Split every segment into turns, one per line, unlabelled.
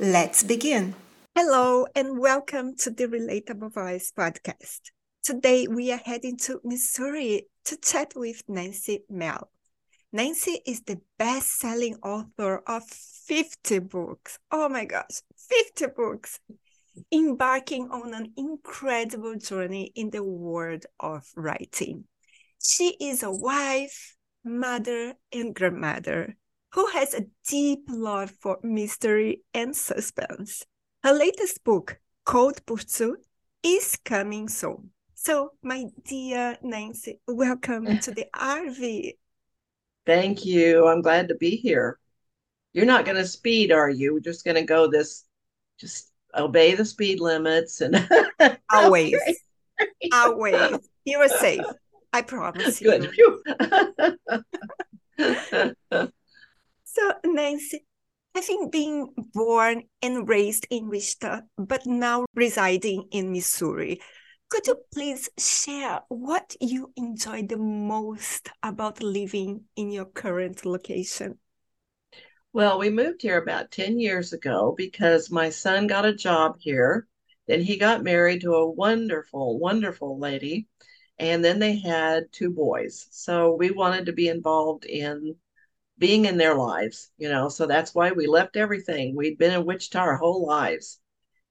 Let's begin. Hello, and welcome to the Relatable Voice podcast. Today, we are heading to Missouri to chat with Nancy Mehl. Nancy is the best selling author of 50 books. Oh my gosh, 50 books! Embarking on an incredible journey in the world of writing. She is a wife, mother, and grandmother who has a deep love for mystery and suspense. Her latest book, Cold Pursuit, is coming soon. So, my dear Nancy, welcome to the RV.
Thank you. I'm glad to be here. You're not going to speed, are you? We're just going to go this, just obey the speed limits and
always, always. You are safe. I promise
Good.
you. So, Nancy, having been born and raised in Wichita, but now residing in Missouri, could you please share what you enjoy the most about living in your current location?
Well, we moved here about 10 years ago because my son got a job here. Then he got married to a wonderful, wonderful lady. And then they had two boys. So we wanted to be involved in being in their lives, you know. So that's why we left everything. We'd been in Wichita our whole lives.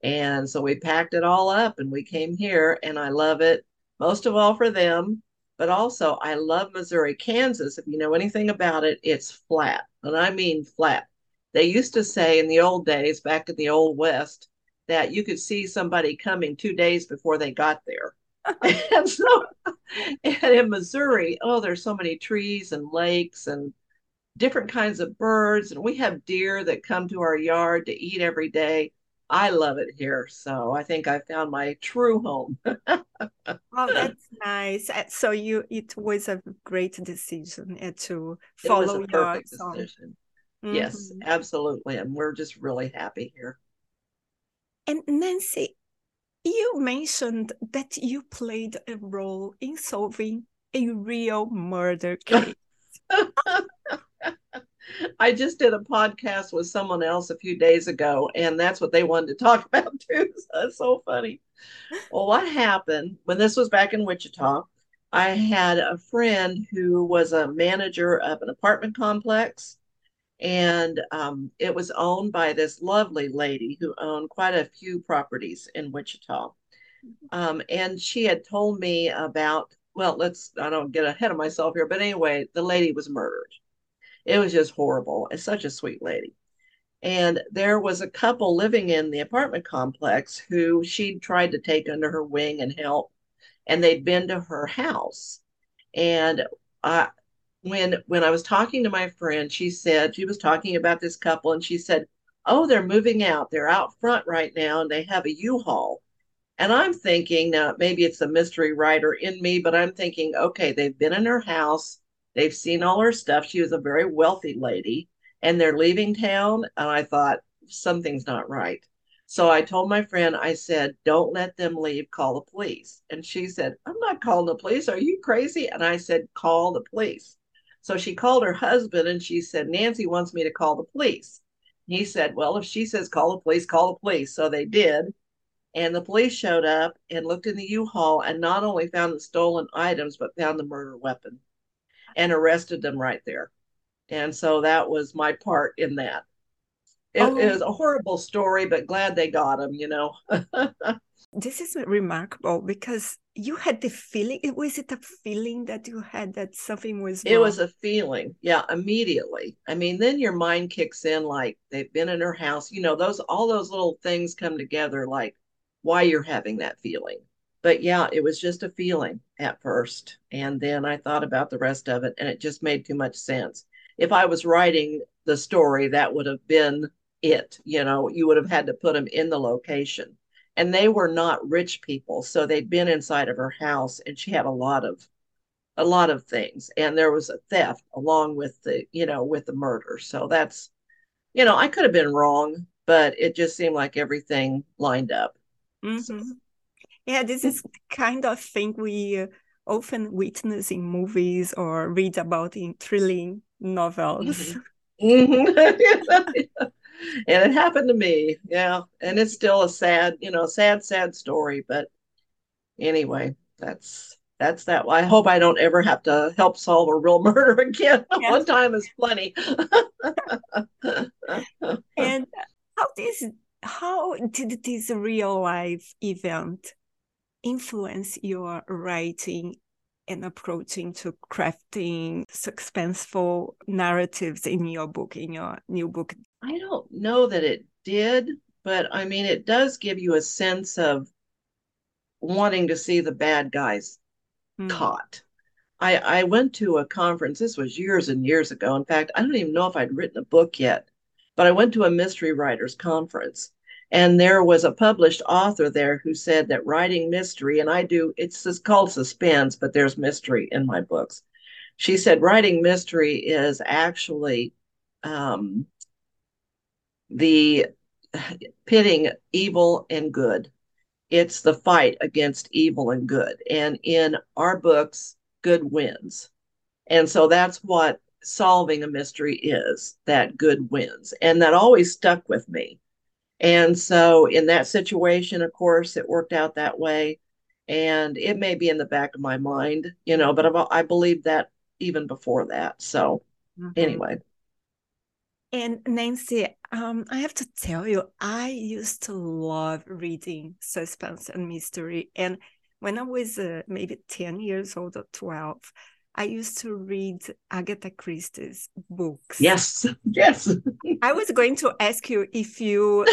And so we packed it all up and we came here, and I love it most of all for them. But also, I love Missouri. Kansas, if you know anything about it, it's flat. And I mean flat. They used to say in the old days, back in the old West, that you could see somebody coming two days before they got there. and so, and in Missouri, oh, there's so many trees and lakes and different kinds of birds, and we have deer that come to our yard to eat every day. I love it here. So I think I found my true home.
oh, that's nice. So you it was a great decision uh, to follow your
decision. Mm-hmm. Yes, absolutely. And we're just really happy here.
And Nancy, you mentioned that you played a role in solving a real murder case.
I just did a podcast with someone else a few days ago, and that's what they wanted to talk about too. So that's so funny. Well, what happened when this was back in Wichita? I had a friend who was a manager of an apartment complex, and um, it was owned by this lovely lady who owned quite a few properties in Wichita. Um, and she had told me about, well, let's, I don't get ahead of myself here, but anyway, the lady was murdered it was just horrible. It's such a sweet lady. And there was a couple living in the apartment complex who she'd tried to take under her wing and help. And they'd been to her house. And I, when when I was talking to my friend, she said she was talking about this couple, and she said, "Oh, they're moving out. They're out front right now, and they have a U-Haul." And I'm thinking now maybe it's a mystery writer in me, but I'm thinking, okay, they've been in her house. They've seen all her stuff. She was a very wealthy lady, and they're leaving town. And I thought, something's not right. So I told my friend, I said, don't let them leave, call the police. And she said, I'm not calling the police. Are you crazy? And I said, call the police. So she called her husband and she said, Nancy wants me to call the police. He said, Well, if she says call the police, call the police. So they did. And the police showed up and looked in the U Haul and not only found the stolen items, but found the murder weapon and arrested them right there. And so that was my part in that. It, oh. it was a horrible story, but glad they got him, you know.
this is remarkable because you had the feeling was it a feeling that you had that something was
wrong? it was a feeling yeah immediately i mean then your mind kicks in like they've been in her house you know those all those little things come together like why you're having that feeling but yeah, it was just a feeling at first. And then I thought about the rest of it and it just made too much sense. If I was writing the story, that would have been it. You know, you would have had to put them in the location. And they were not rich people, so they'd been inside of her house, and she had a lot of a lot of things and there was a theft along with the you know with the murder so that's you know i could have been wrong but it just seemed like everything lined up
mm-hmm. so. Yeah this is kind of thing we often witness in movies or read about in thrilling novels mm-hmm.
mm-hmm. and it happened to me yeah and it's still a sad you know sad sad story but anyway that's that's that. I hope I don't ever have to help solve a real murder again. Yes. One time is plenty.
and how this how did this real life event influence your writing and approaching to crafting suspenseful narratives in your book, in your new book?
I don't know that it did, but I mean, it does give you a sense of wanting to see the bad guys mm. caught. I, I went to a conference, this was years and years ago. In fact, I don't even know if I'd written a book yet, but I went to a mystery writers conference. And there was a published author there who said that writing mystery, and I do, it's called suspense, but there's mystery in my books. She said writing mystery is actually um, the pitting evil and good it's the fight against evil and good. And in our books, good wins. And so that's what solving a mystery is that good wins. And that always stuck with me. And so in that situation, of course, it worked out that way. And it may be in the back of my mind, you know, but I've, I believe that even before that. So mm-hmm. anyway.
And Nancy, um, I have to tell you, I used to love reading suspense and mystery. And when I was uh, maybe 10 years old or 12, I used to read Agatha Christie's books.
Yes, yes.
I was going to ask you if you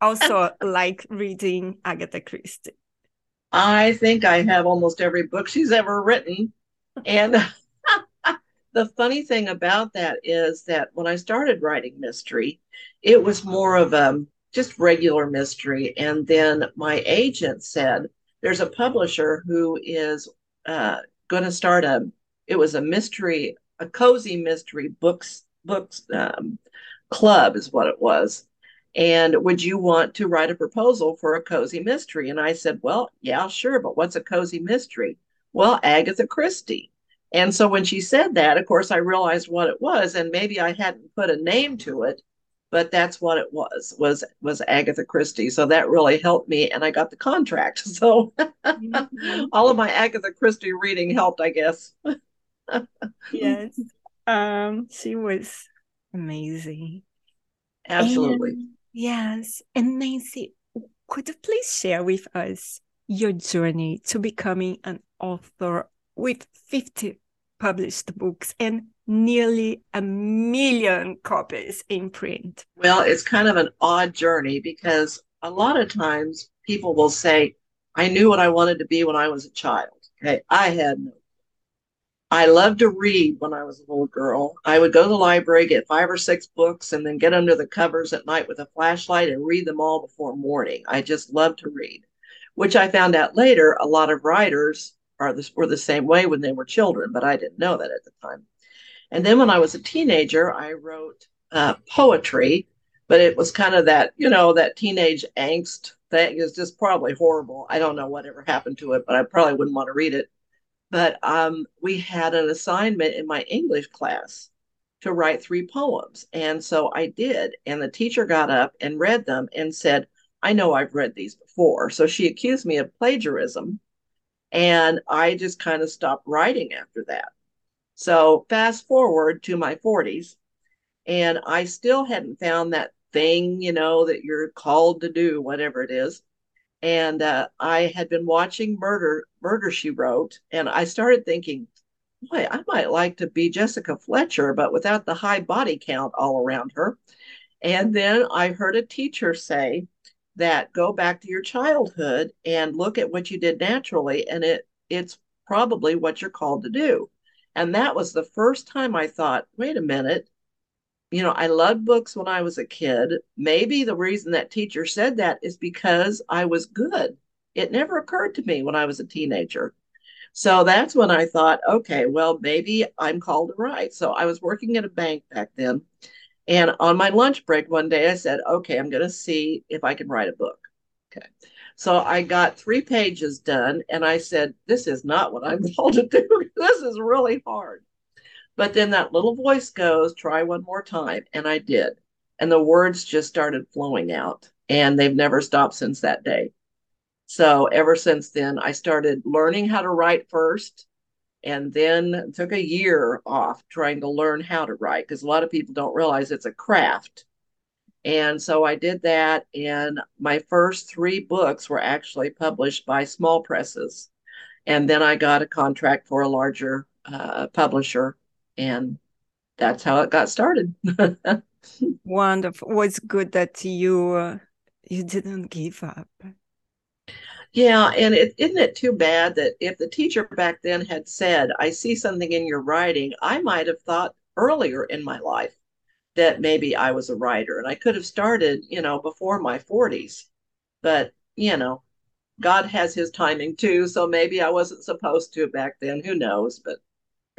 also like reading Agatha Christie.
I think I have almost every book she's ever written. And the funny thing about that is that when I started writing mystery, it was more of a just regular mystery. And then my agent said, there's a publisher who is uh, going to start a, it was a mystery, a cozy mystery books, books um, club is what it was. And would you want to write a proposal for a cozy mystery? And I said, well, yeah, sure. But what's a cozy mystery? Well, Agatha Christie. And so when she said that, of course, I realized what it was, and maybe I hadn't put a name to it, but that's what it was was was Agatha Christie. So that really helped me, and I got the contract. So all of my Agatha Christie reading helped, I guess.
yes, um, she was amazing.
Absolutely.
And, yes, and Nancy, could you please share with us your journey to becoming an author with 50 published books and nearly a million copies in print.
Well, it's kind of an odd journey because a lot of times people will say, I knew what I wanted to be when I was a child. Okay, I had no. I loved to read when I was a little girl. I would go to the library, get five or six books, and then get under the covers at night with a flashlight and read them all before morning. I just loved to read, which I found out later a lot of writers are this, were the same way when they were children, but I didn't know that at the time. And then when I was a teenager, I wrote uh, poetry, but it was kind of that, you know, that teenage angst thing is just probably horrible. I don't know whatever happened to it, but I probably wouldn't want to read it. But um, we had an assignment in my English class to write three poems. And so I did. And the teacher got up and read them and said, I know I've read these before. So she accused me of plagiarism and I just kind of stopped writing after that. So fast forward to my 40s, and I still hadn't found that thing, you know, that you're called to do, whatever it is. And uh, I had been watching Murder, Murder She Wrote, and I started thinking, boy, I might like to be Jessica Fletcher, but without the high body count all around her. And then I heard a teacher say, that go back to your childhood and look at what you did naturally and it it's probably what you're called to do and that was the first time i thought wait a minute you know, I loved books when I was a kid. Maybe the reason that teacher said that is because I was good. It never occurred to me when I was a teenager. So that's when I thought, okay, well, maybe I'm called to write. So I was working at a bank back then. And on my lunch break one day, I said, okay, I'm going to see if I can write a book. Okay. So I got three pages done and I said, this is not what I'm called to do. this is really hard. But then that little voice goes, try one more time. And I did. And the words just started flowing out. And they've never stopped since that day. So ever since then, I started learning how to write first and then took a year off trying to learn how to write because a lot of people don't realize it's a craft. And so I did that. And my first three books were actually published by small presses. And then I got a contract for a larger uh, publisher and that's how it got started.
Wonderful. Well, it's good that you uh, you didn't give up.
Yeah, and it isn't it too bad that if the teacher back then had said, "I see something in your writing," I might have thought earlier in my life that maybe I was a writer, and I could have started, you know, before my forties. But you know, God has His timing too, so maybe I wasn't supposed to back then. Who knows? But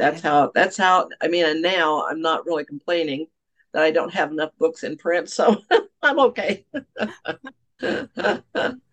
that's yeah. how that's how i mean and now i'm not really complaining that i don't have enough books in print so i'm okay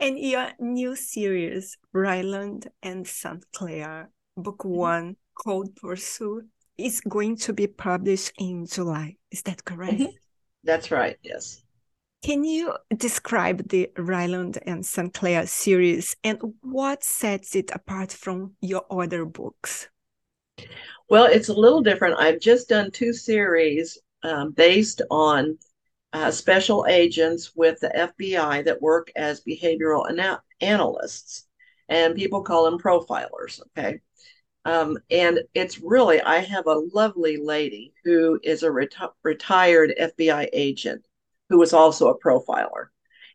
And your new series, Ryland and St. Clair, Book mm-hmm. One, Cold Pursuit, is going to be published in July. Is that correct? Mm-hmm.
That's right, yes.
Can you describe the Ryland and St. Clair series and what sets it apart from your other books?
Well, it's a little different. I've just done two series um, based on uh, special agents with the FBI that work as behavioral ana- analysts, and people call them profilers. Okay. Um, and it's really, I have a lovely lady who is a reti- retired FBI agent who was also a profiler.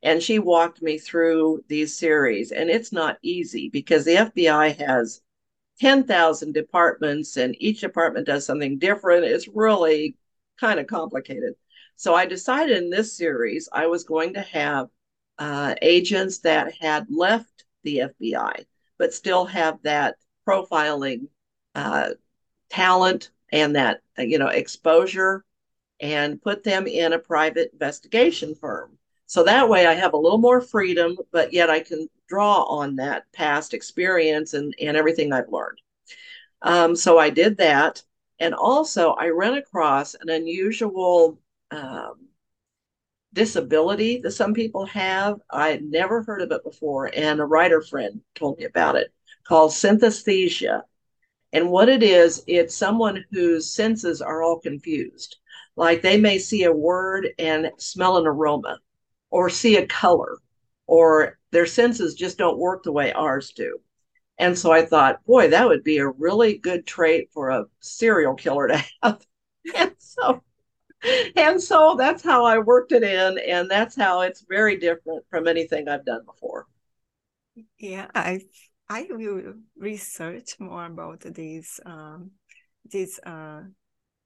And she walked me through these series. And it's not easy because the FBI has 10,000 departments and each department does something different. It's really kind of complicated. So I decided in this series I was going to have uh, agents that had left the FBI, but still have that profiling uh, talent and that you know exposure, and put them in a private investigation firm. So that way I have a little more freedom, but yet I can draw on that past experience and, and everything I've learned. Um, so I did that. And also, I ran across an unusual um, disability that some people have. I had never heard of it before, and a writer friend told me about it called synesthesia. And what it is, it's someone whose senses are all confused. Like they may see a word and smell an aroma, or see a color, or their senses just don't work the way ours do. And so I thought, boy, that would be a really good trait for a serial killer to have. and so and so that's how I worked it in, and that's how it's very different from anything I've done before.
Yeah, I I will research more about this um, this uh,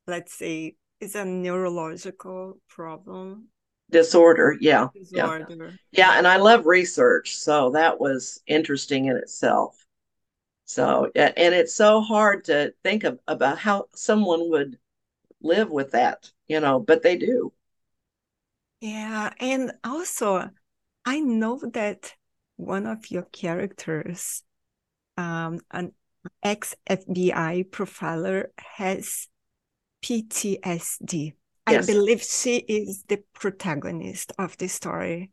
let's say it's a neurological problem
disorder. Yeah, disorder. yeah, yeah, and I love research, so that was interesting in itself. So, and it's so hard to think of about how someone would live with that, you know, but they do.
Yeah. And also, I know that one of your characters, um, an ex FBI profiler, has PTSD. Yes. I believe she is the protagonist of the story.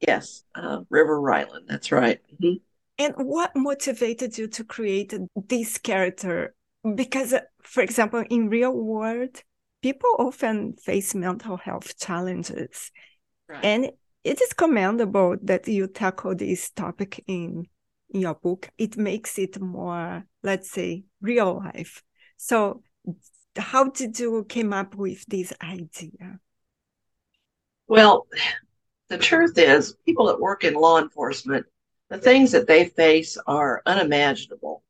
Yes, uh, River Ryland. That's right. Mm-hmm.
And what motivated you to create this character? Because, uh, for example, in real world, people often face mental health challenges. Right. And it is commendable that you tackle this topic in, in your book. It makes it more, let's say, real life. So how did you came up with this idea?
Well, the truth is people that work in law enforcement, the things that they face are unimaginable.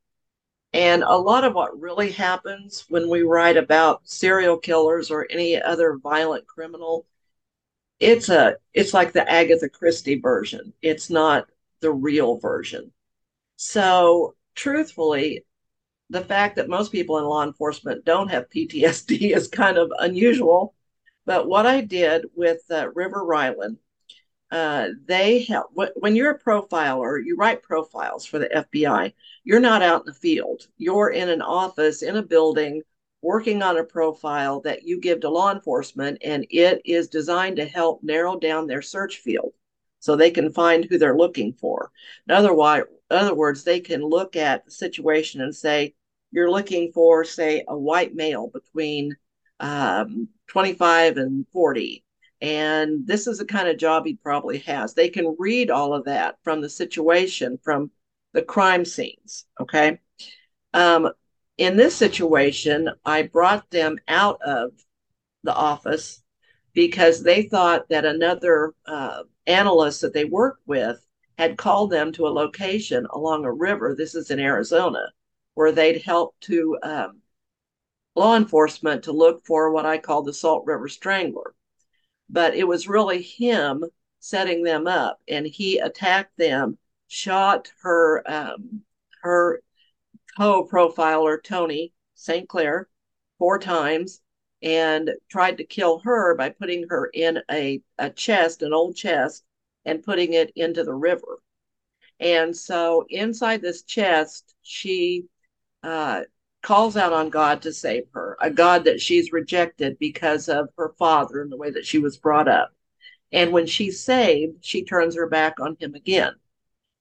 And a lot of what really happens when we write about serial killers or any other violent criminal, it's a it's like the Agatha Christie version. It's not the real version. So, truthfully, the fact that most people in law enforcement don't have PTSD is kind of unusual. But what I did with uh, River Ryland, uh, they help when you're a profiler, you write profiles for the FBI. You're not out in the field. You're in an office in a building working on a profile that you give to law enforcement, and it is designed to help narrow down their search field so they can find who they're looking for. In other, other words, they can look at the situation and say, you're looking for, say, a white male between um, 25 and 40 and this is the kind of job he probably has. They can read all of that from the situation, from the crime scenes. Okay. Um, in this situation, I brought them out of the office because they thought that another uh, analyst that they worked with had called them to a location along a river. This is in Arizona, where they'd help to um, law enforcement to look for what I call the Salt River Strangler but it was really him setting them up and he attacked them shot her um, her co-profiler tony st clair four times and tried to kill her by putting her in a, a chest an old chest and putting it into the river. And so inside this chest she uh, calls out on God to save her, a God that she's rejected because of her father and the way that she was brought up. And when she's saved, she turns her back on him again.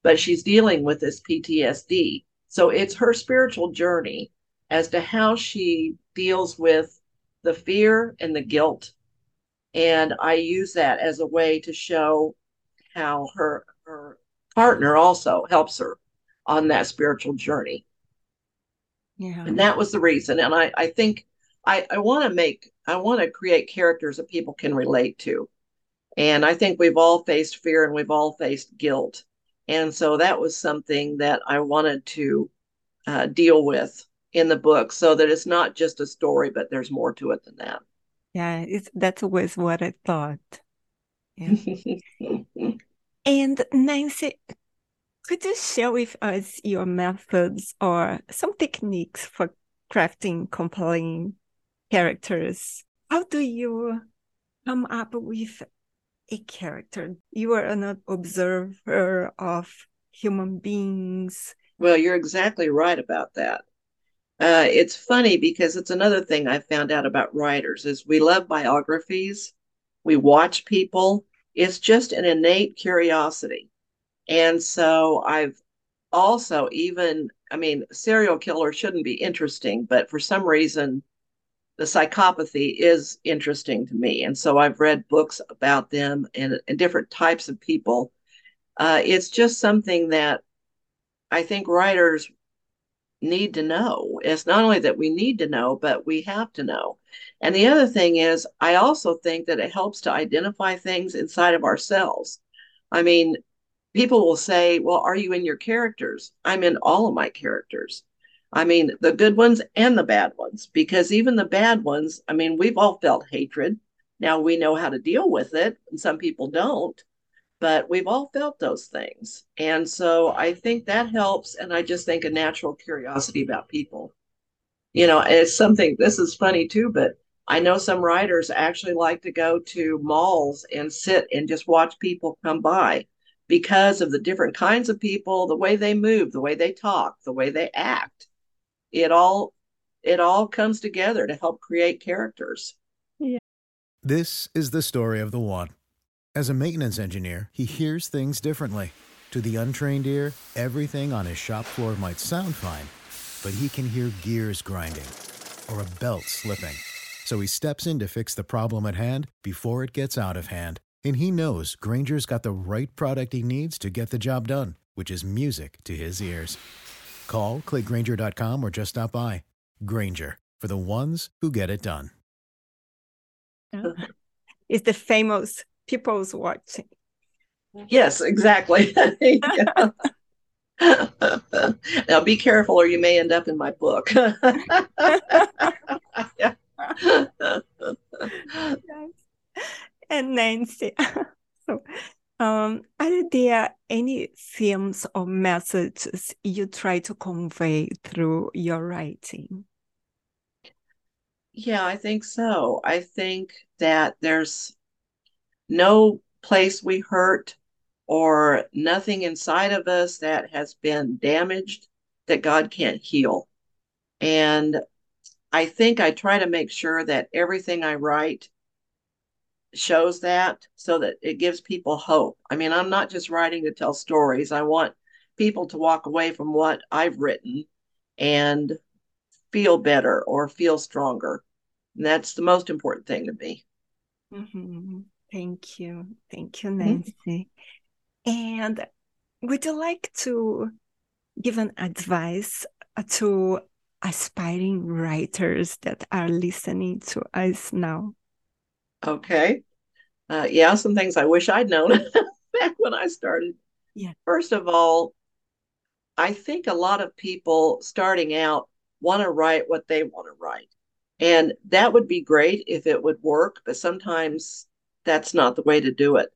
But she's dealing with this PTSD. So it's her spiritual journey as to how she deals with the fear and the guilt. And I use that as a way to show how her her partner also helps her on that spiritual journey. Yeah. And that was the reason. And I, I think I, I want to make, I want to create characters that people can relate to. And I think we've all faced fear and we've all faced guilt. And so that was something that I wanted to uh, deal with in the book so that it's not just a story, but there's more to it than that.
Yeah, it's, that's always what I thought. Yeah. and Nancy, could you share with us your methods or some techniques for crafting compelling characters? How do you come up with a character? You are an observer of human beings.
Well, you're exactly right about that. Uh, it's funny because it's another thing I found out about writers is we love biographies. We watch people. It's just an innate curiosity. And so I've also even, I mean, serial killer shouldn't be interesting, but for some reason, the psychopathy is interesting to me. And so I've read books about them and, and different types of people. Uh, it's just something that I think writers need to know. It's not only that we need to know, but we have to know. And the other thing is, I also think that it helps to identify things inside of ourselves. I mean, people will say, Well, are you in your characters? I'm in all of my characters. I mean, the good ones and the bad ones, because even the bad ones, I mean, we've all felt hatred. Now we know how to deal with it, and some people don't, but we've all felt those things. And so I think that helps. And I just think a natural curiosity about people. You know, it's something, this is funny too, but I know some writers actually like to go to malls and sit and just watch people come by because of the different kinds of people, the way they move, the way they talk, the way they act. It all it all comes together to help create characters.
Yeah. This is the story of the one. As a maintenance engineer, he hears things differently. To the untrained ear, everything on his shop floor might sound fine, but he can hear gears grinding or a belt slipping. So he steps in to fix the problem at hand before it gets out of hand. And he knows Grainger's got the right product he needs to get the job done, which is music to his ears. Call, clickgrainger.com, or just stop by. Granger, for the ones who get it done.
Is the famous people's watching.
Yes, exactly. now be careful, or you may end up in my book.
and Nancy, so um, are there any themes or messages you try to convey through your writing?
Yeah, I think so. I think that there's no place we hurt or nothing inside of us that has been damaged that God can't heal. And I think I try to make sure that everything I write shows that so that it gives people hope. I mean, I'm not just writing to tell stories. I want people to walk away from what I've written and feel better or feel stronger. And that's the most important thing to me.
Mm-hmm. Thank you. Thank you, Nancy. Mm-hmm. And would you like to give an advice to aspiring writers that are listening to us now?
Okay. Uh, yeah, some things I wish I'd known back when I started.
Yeah.
First of all, I think a lot of people starting out want to write what they want to write. And that would be great if it would work, but sometimes that's not the way to do it.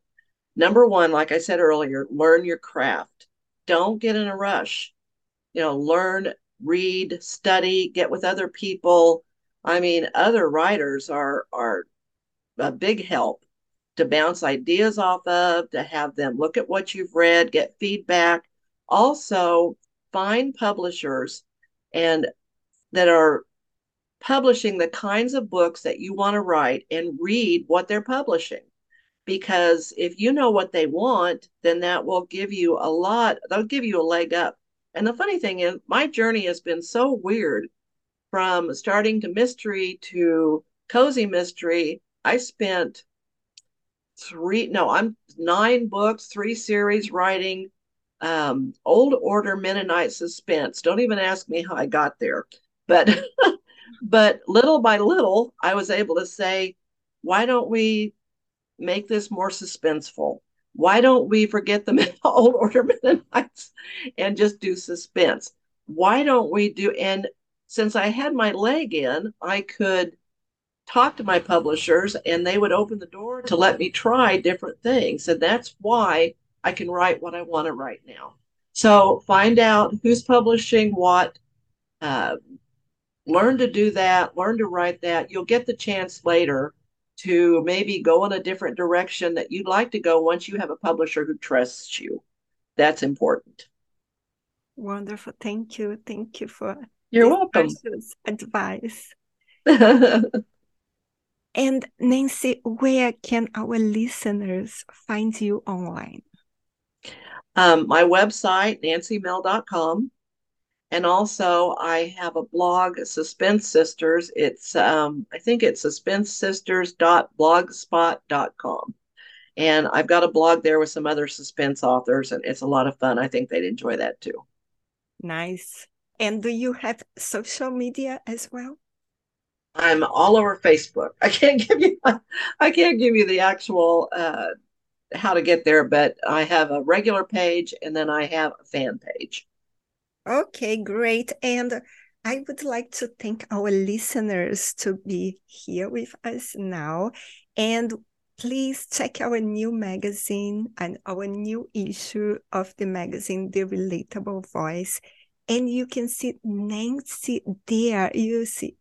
Number one, like I said earlier, learn your craft. Don't get in a rush. You know, learn, read, study, get with other people. I mean, other writers are are a big help to bounce ideas off of, to have them look at what you've read, get feedback. Also, find publishers and that are publishing the kinds of books that you want to write and read what they're publishing. Because if you know what they want, then that will give you a lot, they'll give you a leg up. And the funny thing is, my journey has been so weird from starting to mystery to cozy mystery. I spent three, no, I'm nine books, three series writing um, old order Mennonite suspense. Don't even ask me how I got there. But But little by little, I was able to say, why don't we make this more suspenseful? Why don't we forget the old order Mennonites and just do suspense? Why don't we do, and since I had my leg in, I could talk to my publishers and they would open the door to let me try different things. And that's why I can write what I want to write now. So find out who's publishing what, uh, learn to do that, learn to write that. You'll get the chance later to maybe go in a different direction that you'd like to go once you have a publisher who trusts you. That's important.
Wonderful. Thank you. Thank you for
You're welcome.
advice. and Nancy, where can our listeners find you online?
Um, my website, nancymehl.com. And also, I have a blog, Suspense Sisters. It's, um, I think it's suspensesisters.blogspot.com. And I've got a blog there with some other suspense authors, and it's a lot of fun. I think they'd enjoy that too.
Nice. And do you have social media as well?
I'm all over Facebook. I can't give you, I can't give you the actual uh, how to get there, but I have a regular page and then I have a fan page.
Okay, great. And I would like to thank our listeners to be here with us now. And please check our new magazine and our new issue of the magazine, The Relatable Voice. And you can see Nancy there. You see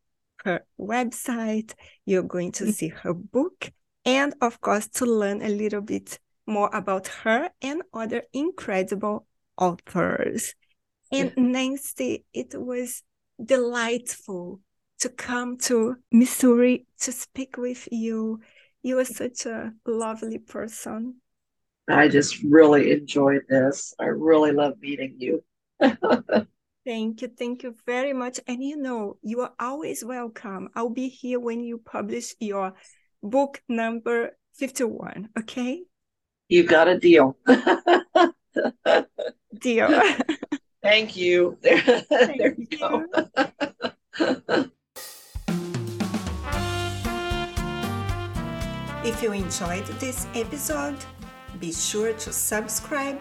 her website, you're going to mm. see her book, and of course, to learn a little bit more about her and other incredible authors. And Nancy, it was delightful to come to Missouri to speak with you. You are such a lovely person.
I just really enjoyed this. I really love meeting you.
Thank you. Thank you very much. And you know, you are always welcome. I'll be here when you publish your book number 51. Okay.
You got a deal.
deal.
Thank you. There,
Thank
there you
you.
go.
If you enjoyed this episode, be sure to subscribe